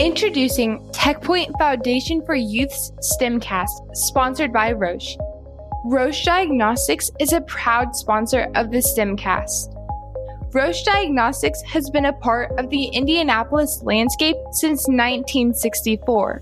Introducing TechPoint Foundation for Youth's STEMcast, sponsored by Roche. Roche Diagnostics is a proud sponsor of the STEMcast. Roche Diagnostics has been a part of the Indianapolis landscape since 1964.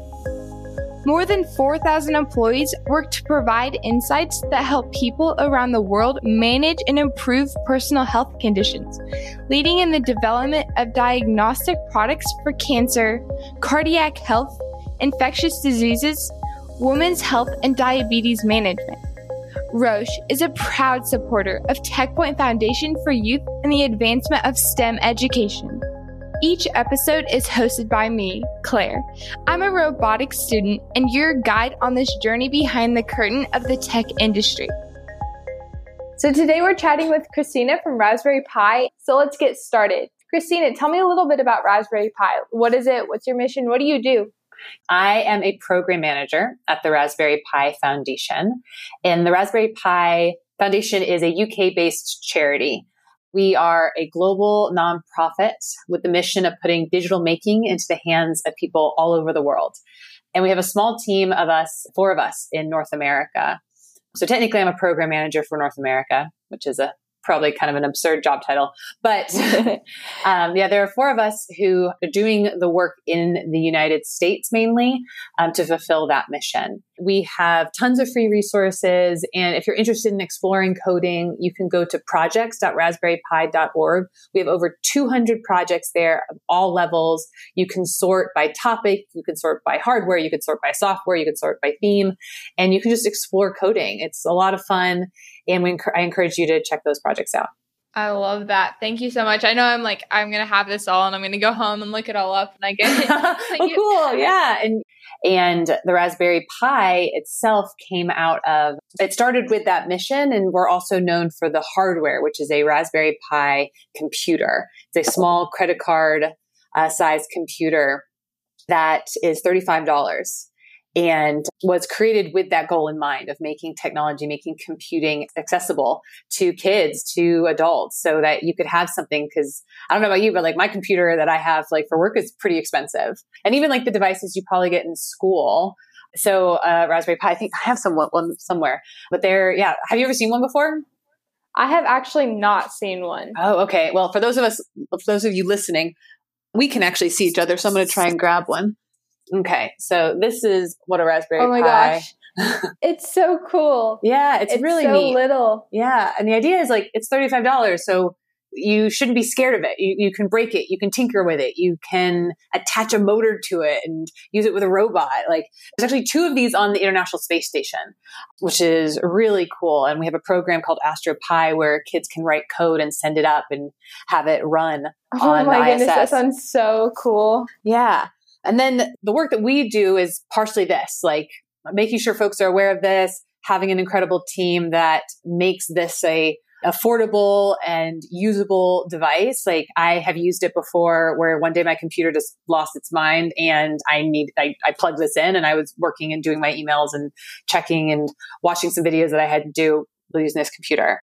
More than 4,000 employees work to provide insights that help people around the world manage and improve personal health conditions, leading in the development of diagnostic products for cancer, cardiac health, infectious diseases, women's health, and diabetes management. Roche is a proud supporter of TechPoint Foundation for Youth and the advancement of STEM education. Each episode is hosted by me, Claire. I'm a robotics student and your guide on this journey behind the curtain of the tech industry. So today we're chatting with Christina from Raspberry Pi. So let's get started. Christina, tell me a little bit about Raspberry Pi. What is it? What's your mission? What do you do? I am a program manager at the Raspberry Pi Foundation. And the Raspberry Pi Foundation is a UK based charity we are a global nonprofit with the mission of putting digital making into the hands of people all over the world. And we have a small team of us, four of us in North America. So technically, I'm a program manager for North America, which is a probably kind of an absurd job title. But um, yeah, there are four of us who are doing the work in the United States mainly um, to fulfill that mission. We have tons of free resources. And if you're interested in exploring coding, you can go to projects.raspberrypi.org. We have over 200 projects there of all levels. You can sort by topic, you can sort by hardware, you can sort by software, you can sort by theme, and you can just explore coding. It's a lot of fun. And we, I encourage you to check those projects out. I love that. Thank you so much. I know I'm like I'm gonna have this all, and I'm gonna go home and look it all up, and I get it. oh, cool, yeah. And and the Raspberry Pi itself came out of it started with that mission, and we're also known for the hardware, which is a Raspberry Pi computer. It's a small credit card uh, size computer that is thirty five dollars and was created with that goal in mind of making technology, making computing accessible to kids, to adults, so that you could have something. Cause I don't know about you, but like my computer that I have like for work is pretty expensive. And even like the devices you probably get in school. So, uh, Raspberry Pi, I think I have some one somewhere, but they're, yeah. Have you ever seen one before? I have actually not seen one. Oh, okay. Well, for those of us, for those of you listening, we can actually see each other. So I'm going to try and grab one. Okay, so this is what a Raspberry Oh my Pi. gosh. it's so cool. Yeah, it's, It's really so neat. little. Yeah, and the idea is like it's thirty five dollars, so you shouldn't be scared of it. You, you can break it, you can tinker with it, you can attach a motor to it and use it with a robot. Like there's actually two of these on the International Space Station, which is really cool. And we have a program called Astro Pi where kids can write code and send it up and have it run Oh on my the goodness, that sounds so cool. Yeah. And then the work that we do is partially this, like making sure folks are aware of this, having an incredible team that makes this a affordable and usable device. Like I have used it before where one day my computer just lost its mind and I need, I, I plugged this in and I was working and doing my emails and checking and watching some videos that I had to do using this computer.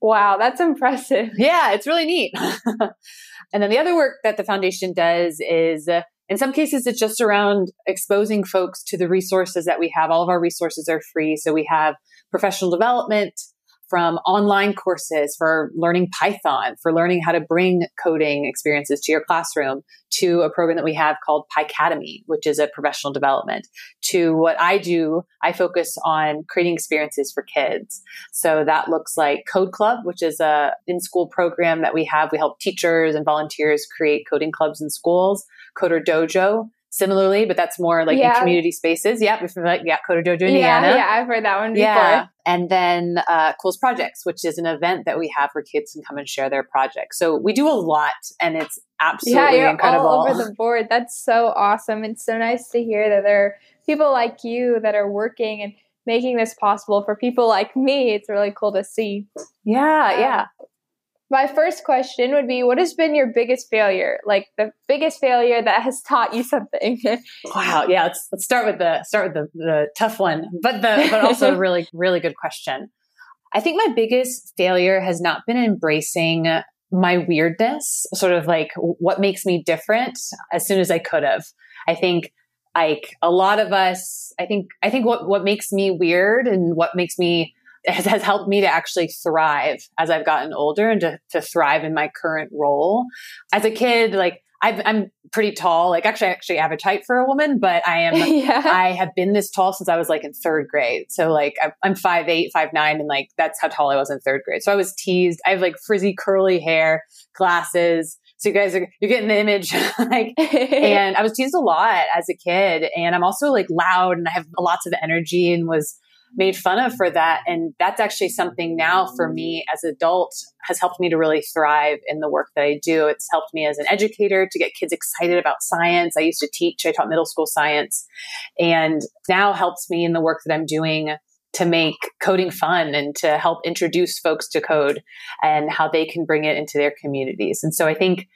Wow, that's impressive. Yeah, it's really neat. and then the other work that the foundation does is in some cases it's just around exposing folks to the resources that we have. All of our resources are free. So we have professional development from online courses for learning Python, for learning how to bring coding experiences to your classroom, to a program that we have called Picademy, which is a professional development, to what I do. I focus on creating experiences for kids. So that looks like Code Club, which is a in-school program that we have. We help teachers and volunteers create coding clubs in schools. Coder Dojo, similarly, but that's more like Yeah. in community spaces. Yeah, we're familiar- yeah, Coder Dojo Yeah, Indiana. yeah, I've heard that one before. Yeah. And then uh, Coolest Projects, which is an event that we have where kids can come and share their projects. So we do a lot and it's absolutely yeah, you're incredible. all over the board. That's so awesome. It's so nice to hear that there are people like you that are working and making this possible for people like me. It's really cool to see. yeah, yeah. My first question would be what has been your biggest failure? Like the biggest failure that has taught you something? Wow. Yeah. Let's, let's start with the, start with the, the tough one, but the, but also a really, really good question. I think my biggest failure has not been embracing my weirdness, sort of like what makes me different as soon as I could have. I think like a lot of us, I think, I think what, what makes me weird and what makes me, has, has helped me to actually thrive as I've gotten older and to, to thrive in my current role. As a kid, like i am pretty tall. Like actually, I actually have a height for a woman, but I am, yeah. I have been this tall since I was like in third grade. So like I'm, I'm five eight, five nine, and like that's how tall I was in third grade. So I was teased. I have like frizzy curly hair, glasses. So you guys are you're getting the image, like, and I was teased a lot as a kid, and I'm also like loud and I have lots of energy and was made fun of for that. And that's actually something now for me as adult has helped me to really thrive in the work that I do. It's helped me as an educator to get kids excited about science. I used to teach, I taught middle school science, and now helps me in the work that I'm doing to make coding fun and to help introduce folks to code and how they can bring it into their communities. And so I think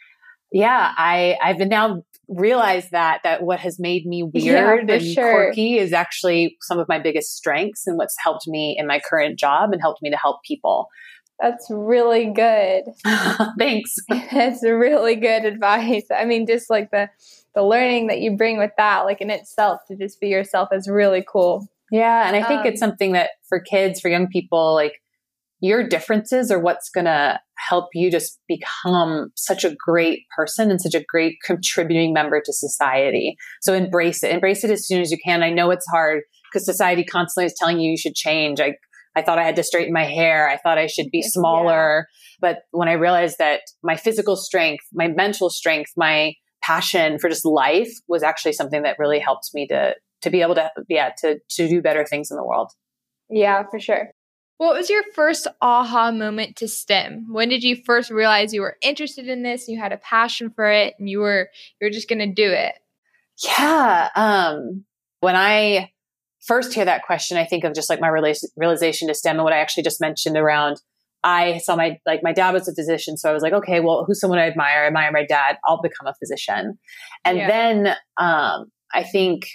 yeah, I I've been now realized that that what has made me weird yeah, and sure. quirky is actually some of my biggest strengths and what's helped me in my current job and helped me to help people. That's really good. Thanks. That's really good advice. I mean, just like the the learning that you bring with that, like in itself, to just be yourself is really cool. Yeah, and I think um, it's something that for kids, for young people, like your differences are what's going to help you just become such a great person and such a great contributing member to society. So embrace it. Embrace it as soon as you can. I know it's hard because society constantly is telling you you should change. I I thought I had to straighten my hair. I thought I should be smaller. Yeah. But when I realized that my physical strength, my mental strength, my passion for just life was actually something that really helped me to to be able to yeah to to do better things in the world. Yeah, for sure. What was your first aha moment to STEM? When did you first realize you were interested in this and you had a passion for it and you were you were just going to do it? Yeah, um when I first hear that question, I think of just like my realization to STEM and what I actually just mentioned around I saw my like my dad was a physician, so I was like, okay, well, who's someone I admire? I admire my dad. I'll become a physician. And yeah. then um, I think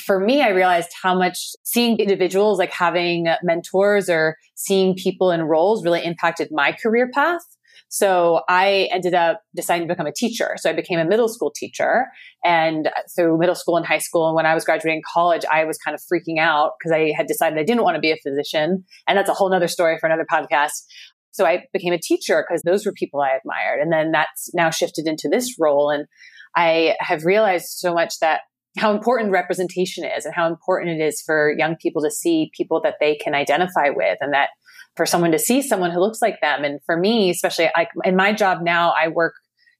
for me, I realized how much seeing individuals like having mentors or seeing people in roles really impacted my career path. So I ended up deciding to become a teacher. So I became a middle school teacher and through middle school and high school. And when I was graduating college, I was kind of freaking out because I had decided I didn't want to be a physician. And that's a whole nother story for another podcast. So I became a teacher because those were people I admired. And then that's now shifted into this role. And I have realized so much that how important representation is and how important it is for young people to see people that they can identify with and that for someone to see someone who looks like them. And for me, especially like in my job now, I work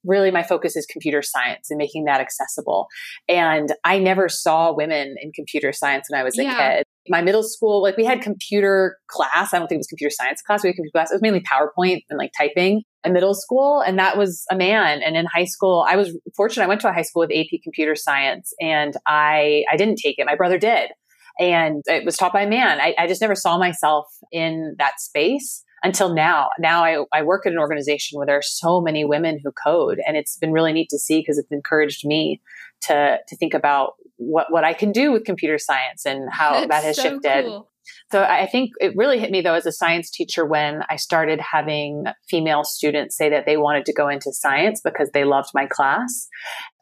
really my focus is computer science and making that accessible. And I never saw women in computer science when I was a yeah. kid. My middle school, like we had computer class. I don't think it was computer science class. We had computer class. It was mainly PowerPoint and like typing in middle school. And that was a man. And in high school, I was fortunate. I went to a high school with AP computer science and I, I didn't take it. My brother did. And it was taught by a man. I, I just never saw myself in that space until now. Now I, I work at an organization where there are so many women who code and it's been really neat to see because it's encouraged me to, to think about what, what I can do with computer science and how That's that has so shifted. Cool. So I think it really hit me though as a science teacher when I started having female students say that they wanted to go into science because they loved my class.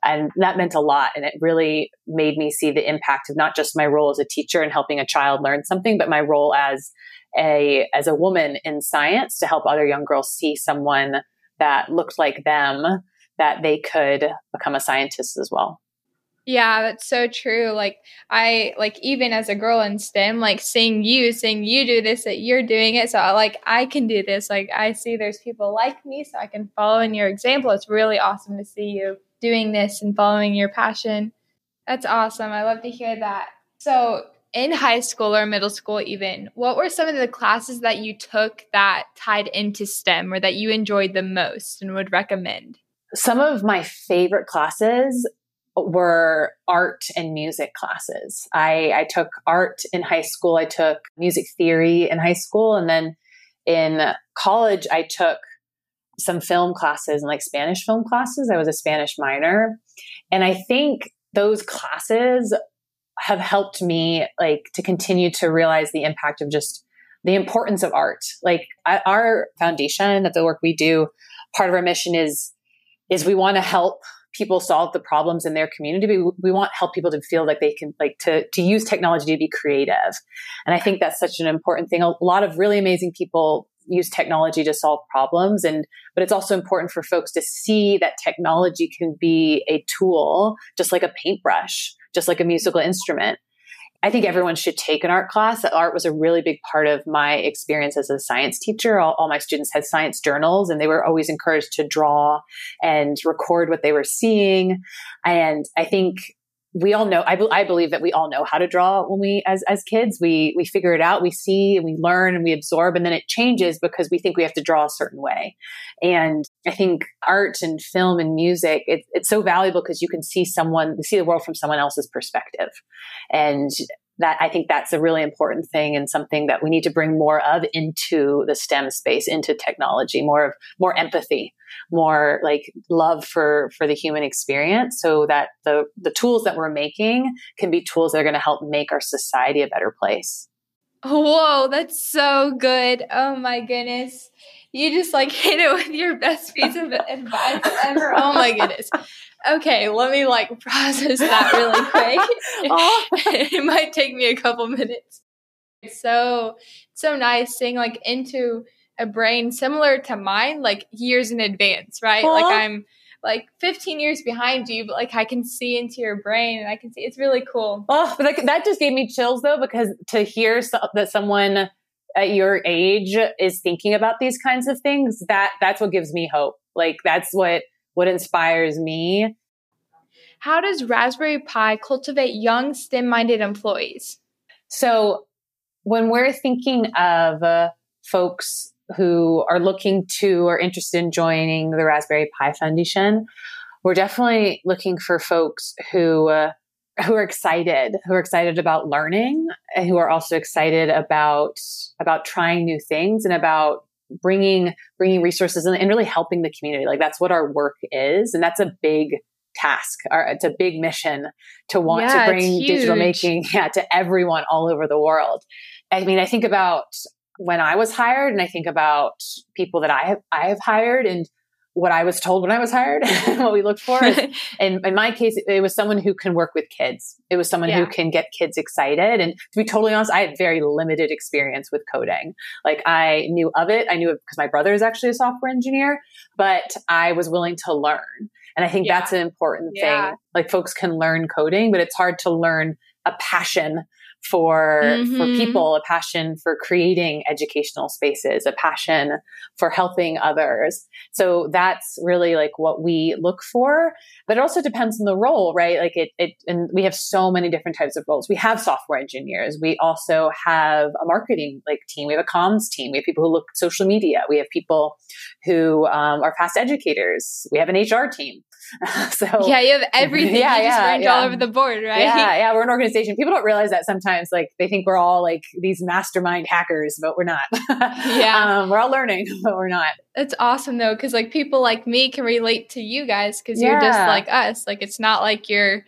And that meant a lot. And it really made me see the impact of not just my role as a teacher and helping a child learn something, but my role as a as a woman in science to help other young girls see someone that looked like them that they could become a scientist as well. Yeah, that's so true. Like I like even as a girl in STEM, like seeing you, seeing you do this, that you're doing it. So like I can do this. Like I see there's people like me, so I can follow in your example. It's really awesome to see you doing this and following your passion. That's awesome. I love to hear that. So in high school or middle school even what were some of the classes that you took that tied into stem or that you enjoyed the most and would recommend some of my favorite classes were art and music classes. I, I took art in high school. I took music theory in high school. And then in college i took some film classes and like spanish film classes. I was a spanish minor. And i think those classes have helped me like to continue to realize the impact of just the importance of art. Like our foundation, that the work we do, part of our mission is is we want to help people solve the problems in their community. We, we want help people to feel like they can like to to use technology to be creative. And I think that's such an important thing. A lot of really amazing people use technology to solve problems and but it's also important for folks to see that technology can be a tool just like a paintbrush just like a musical instrument I think everyone should take an art class. Art was a really big part of my experience as a science teacher. All, all, my students had science journals and they were always encouraged to draw and record what they were seeing. And I think we all know, I, I believe that we all know how to draw when we, as, as kids, we, we figure it out, we see and we learn and we absorb and then it changes because we think we have to draw a certain way. And I think art and film and music, it, it's so valuable because you can see someone, see the world from someone else's perspective. And that I think that's a really important thing and something that we need to bring more of into the STEM space, into technology, more of more empathy, more like love for for the human experience, so that the the tools that we're making can be tools that are going to help make our society a better place. Whoa, that's so good. Oh my goodness. You just like hit it with your best piece of advice ever. Oh my goodness okay, let me like process that really quick. it might take me a couple minutes. So, so nice seeing like into a brain similar to mine, like years in advance, right? Like I'm like 15 years behind you, but like I can see into your brain and I can see it's really cool. Oh, but like, that just gave me chills though, because to hear so, that someone at your age is thinking about these kinds of things, that that's what gives me hope. Like that's what what inspires me. How does Raspberry Pi cultivate young STEM minded employees? So, when we're thinking of uh, folks who are looking to or interested in joining the Raspberry Pi Foundation, we're definitely looking for folks who uh, who are excited, who are excited about learning, and who are also excited about about trying new things and about bringing bringing resources and, and really helping the community. Like that's what our work is and that's a big task or it's a big mission to want yeah, to bring digital making yeah, to everyone all over the world. I mean i think about when i was hired and i think about people that i have i have hired and what I was told when I was hired, what we looked for. Is, and in my case, it was someone who can work with kids. It was someone yeah. who can get kids excited. And to be totally honest, I had very limited experience with coding. Like I knew of it. I knew it because my brother is actually a software engineer, but I was willing to learn. And I think yeah. that's an important yeah. thing. Like folks can learn coding, but it's hard to learn a passion for mm-hmm. for people, a passion for creating educational spaces, a passion for helping others. So that's really like what we look for. But it also depends on the role, right? Like it, it and we have so many different types of roles. We have software engineers. We also have a marketing like team. We have a comms team. We have people who look at social media. We have people who um, are past educators. We have an HR team. so yeah, you have everything. Yeah, you just yeah, range yeah. all over the board, right? Yeah, yeah. We're an organization. People don't realize that sometimes. Like they think we're all like these mastermind hackers, but we're not. yeah, um, we're all learning, but we're not. It's awesome though, because like people like me can relate to you guys because yeah. you're just like us. Like it's not like you're.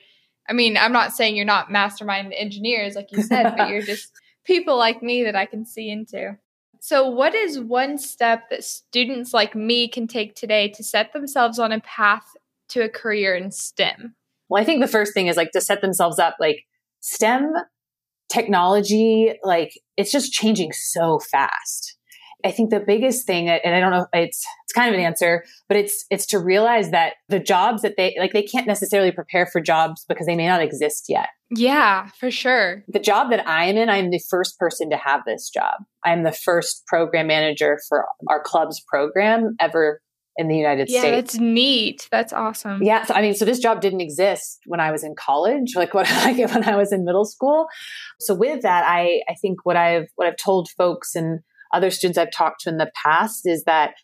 I mean, I'm not saying you're not mastermind engineers, like you said, but you're just people like me that I can see into. So, what is one step that students like me can take today to set themselves on a path to a career in STEM? Well, I think the first thing is like to set themselves up like STEM technology, like it's just changing so fast. I think the biggest thing, and I don't know, it's it's kind of an answer, but it's it's to realize that the jobs that they like they can't necessarily prepare for jobs because they may not exist yet. Yeah, for sure. The job that I am in, I'm the first person to have this job. I'm the first program manager for our club's program ever in the United yeah, States. Yeah, that's neat. That's awesome. Yeah. So, I mean, so this job didn't exist when I was in college, like what I get when I was in middle school. So with that, I, I think what I've, what I've told folks and other students I've talked to in the past is that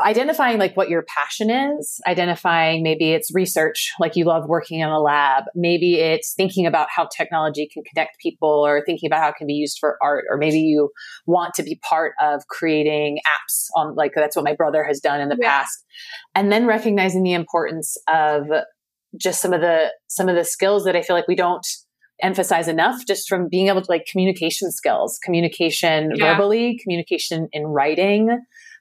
identifying like what your passion is, identifying maybe it's research, like you love working in a lab. Maybe it's thinking about how technology can connect people or thinking about how it can be used for art. Or maybe you want to be part of creating apps on like that's what my brother has done in the yeah. past. And then recognizing the importance of just some of the some of the skills that I feel like we don't emphasize enough just from being able to like communication skills, communication yeah. verbally, communication in writing,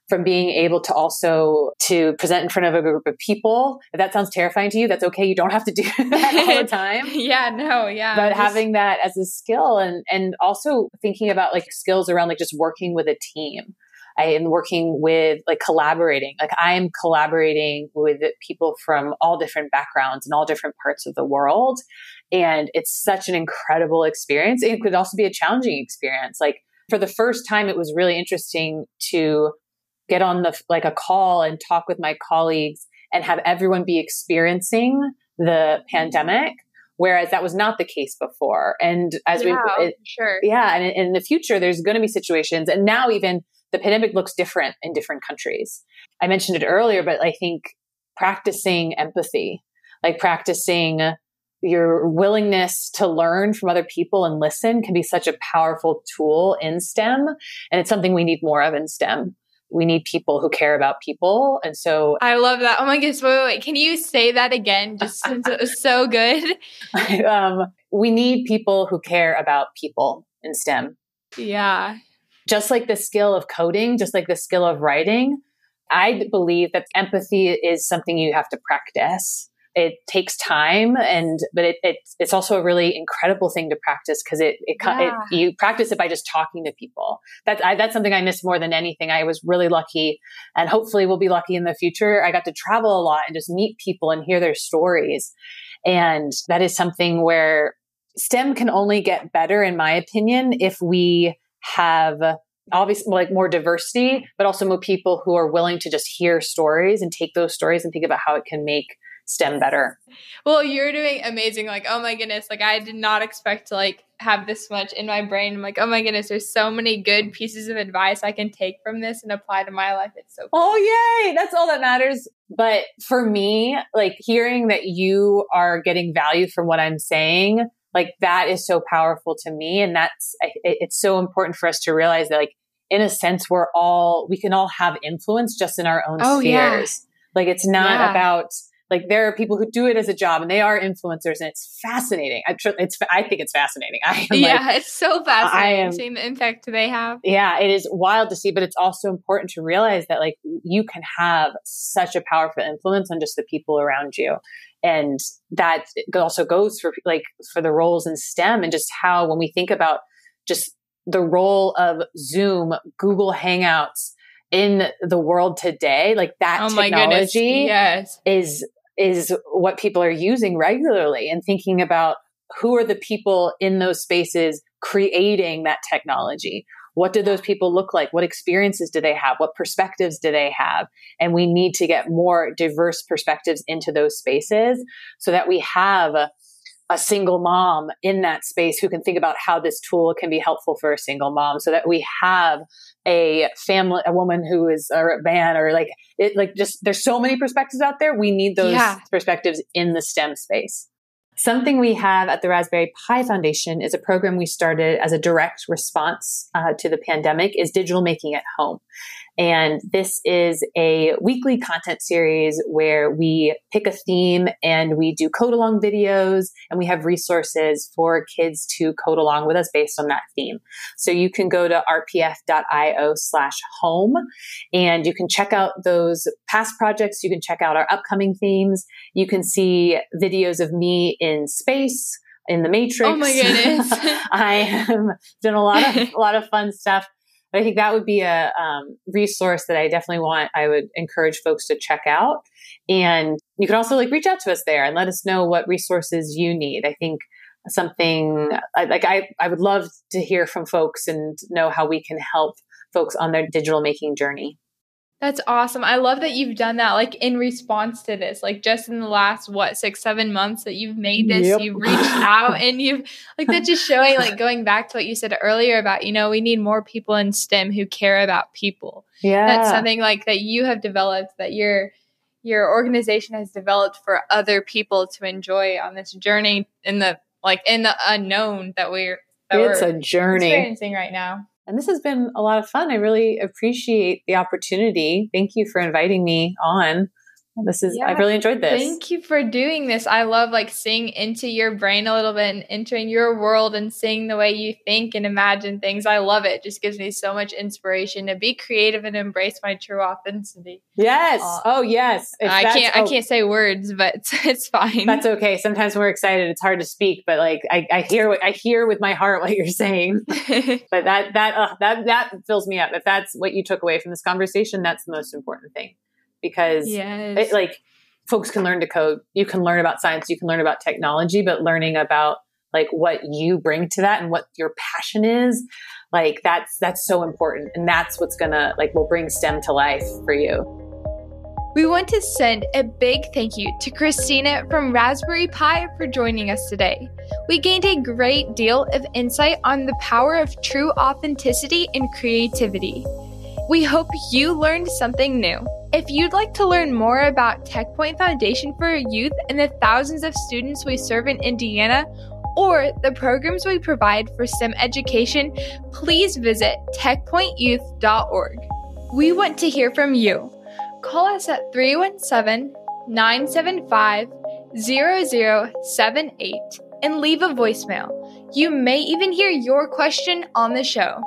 from being able to also to present in front of a group of people. If that sounds terrifying to you, that's okay. You don't have to do that all the time. yeah, no, yeah. But just... having that as a skill and and also thinking about like skills around like just working with a team. I am working with like collaborating. Like I am collaborating with people from all different backgrounds and all different parts of the world. And it's such an incredible experience. It could also be a challenging experience. Like for the first time, it was really interesting to get on the like a call and talk with my colleagues and have everyone be experiencing the pandemic whereas that was not the case before. And as yeah, we it, sure. Yeah and in the future there's going to be situations and now even the pandemic looks different in different countries. I mentioned it earlier but i think practicing empathy like practicing your willingness to learn from other people and listen can be such a powerful tool in STEM. And it's something we need more of in STEM we need people who care about people. And so I love that. Oh my goodness. Wait, wait, wait. Can you say that again? Just since it was so good. um, we need people who care about people in STEM. Yeah. Just like the skill of coding, just like the skill of writing, I believe that empathy is something you have to practice it takes time and but it, it it's also a really incredible thing to practice because it, it, yeah. it, you practice it by just talking to people. That's I, that's something i miss more than anything. I was really lucky and hopefully we'll be lucky in the future. I got to travel a lot and just meet people and hear their stories. And that is something where stem can only get better in my opinion if we have obviously like more diversity but also more people who are willing to just hear stories and take those stories and think about how it can make STEM better. Well, you're doing amazing. Like, oh my goodness, like I did not expect to like have this much in my brain. I'm like, oh my goodness, there's so many good pieces of advice I can take from this and apply to my life. It's so oh, cool. Oh yay. That's all that matters. But for me, like hearing that you are getting value from what I'm saying, like that is so powerful to me. And that's, it's so important for us to realize that like, in a sense, we're all, we can all have influence just in our own oh, spheres. Yeah. Like it's not yeah. about, like there are people who do it as a job and they are influencers and it's fascinating. I, it's, I think it's fascinating. I yeah, like, it's so fascinating I am, seeing the impact they have. Yeah, it is wild to see, but it's also important to realize that like you can have such a powerful influence on just the people around you. And that also goes for like for the roles in STEM and just how when we think about just the role of Zoom, Google Hangouts, in the world today, like that oh technology yes. is is what people are using regularly and thinking about who are the people in those spaces creating that technology. What do those people look like? What experiences do they have? What perspectives do they have? And we need to get more diverse perspectives into those spaces so that we have a, single mom in that space who can think about how this tool can be helpful for a single mom so that we have a family, a woman who is or a man or like it, like just there's so many perspectives out there. We need those yeah. perspectives in the STEM space. Something we have at the Raspberry Pi Foundation is a program we started as a direct response uh, to the pandemic is digital making at home. And this is a weekly content series where we pick a theme and we do code along videos and we have resources for kids to code along with us based on that theme. So you can go to rpf.io slash home and you can check out those past projects. You can check out our upcoming themes. You can see videos of me in space in the matrix. Oh my goodness. I have done a lot of a lot of fun stuff. But I think that would be a um, resource that I definitely want. I would encourage folks to check out. And you can also like reach out to us there and let us know what resources you need. I think something like I, I would love to hear from folks and know how we can help folks on their digital making journey. That's awesome. I love that you've done that like in response to this. Like just in the last what, 6 7 months that you've made this, yep. you've reached out and you've like that's just showing like going back to what you said earlier about, you know, we need more people in STEM who care about people. Yeah. That's something like that you have developed that your your organization has developed for other people to enjoy on this journey in the like in the unknown that we're that it's we're a journey experiencing right now. And this has been a lot of fun. I really appreciate the opportunity. Thank you for inviting me on. This is yeah, I've really enjoyed this. Thank you for doing this. I love like seeing into your brain a little bit and entering your world and seeing the way you think and imagine things. I love it. it just gives me so much inspiration to be creative and embrace my true authenticity. Yes. Uh, oh yes. If I can't oh, I can't say words, but it's, it's, fine. That's okay. Sometimes when we're excited, it's hard to speak, but like I, I hear what I hear with my heart what you're saying. but that that uh, that that fills me up. If that's what you took away from this conversation, that's the most important thing because yes. it, like folks can learn to code you can learn about science you can learn about technology but learning about like what you bring to that and what your passion is like that's that's so important and that's what's gonna like will bring stem to life for you we want to send a big thank you to Christina from Raspberry Pi for joining us today. We gained a great deal of insight on the power of true authenticity and creativity. We hope you learned something new. If you'd like to learn more about TechPoint Foundation for Youth and the thousands of students we serve in Indiana, or the programs we provide for STEM education, please visit techpointyouth.org. We want to hear from you. Call us at 317 975 0078 and leave a voicemail. You may even hear your question on the show.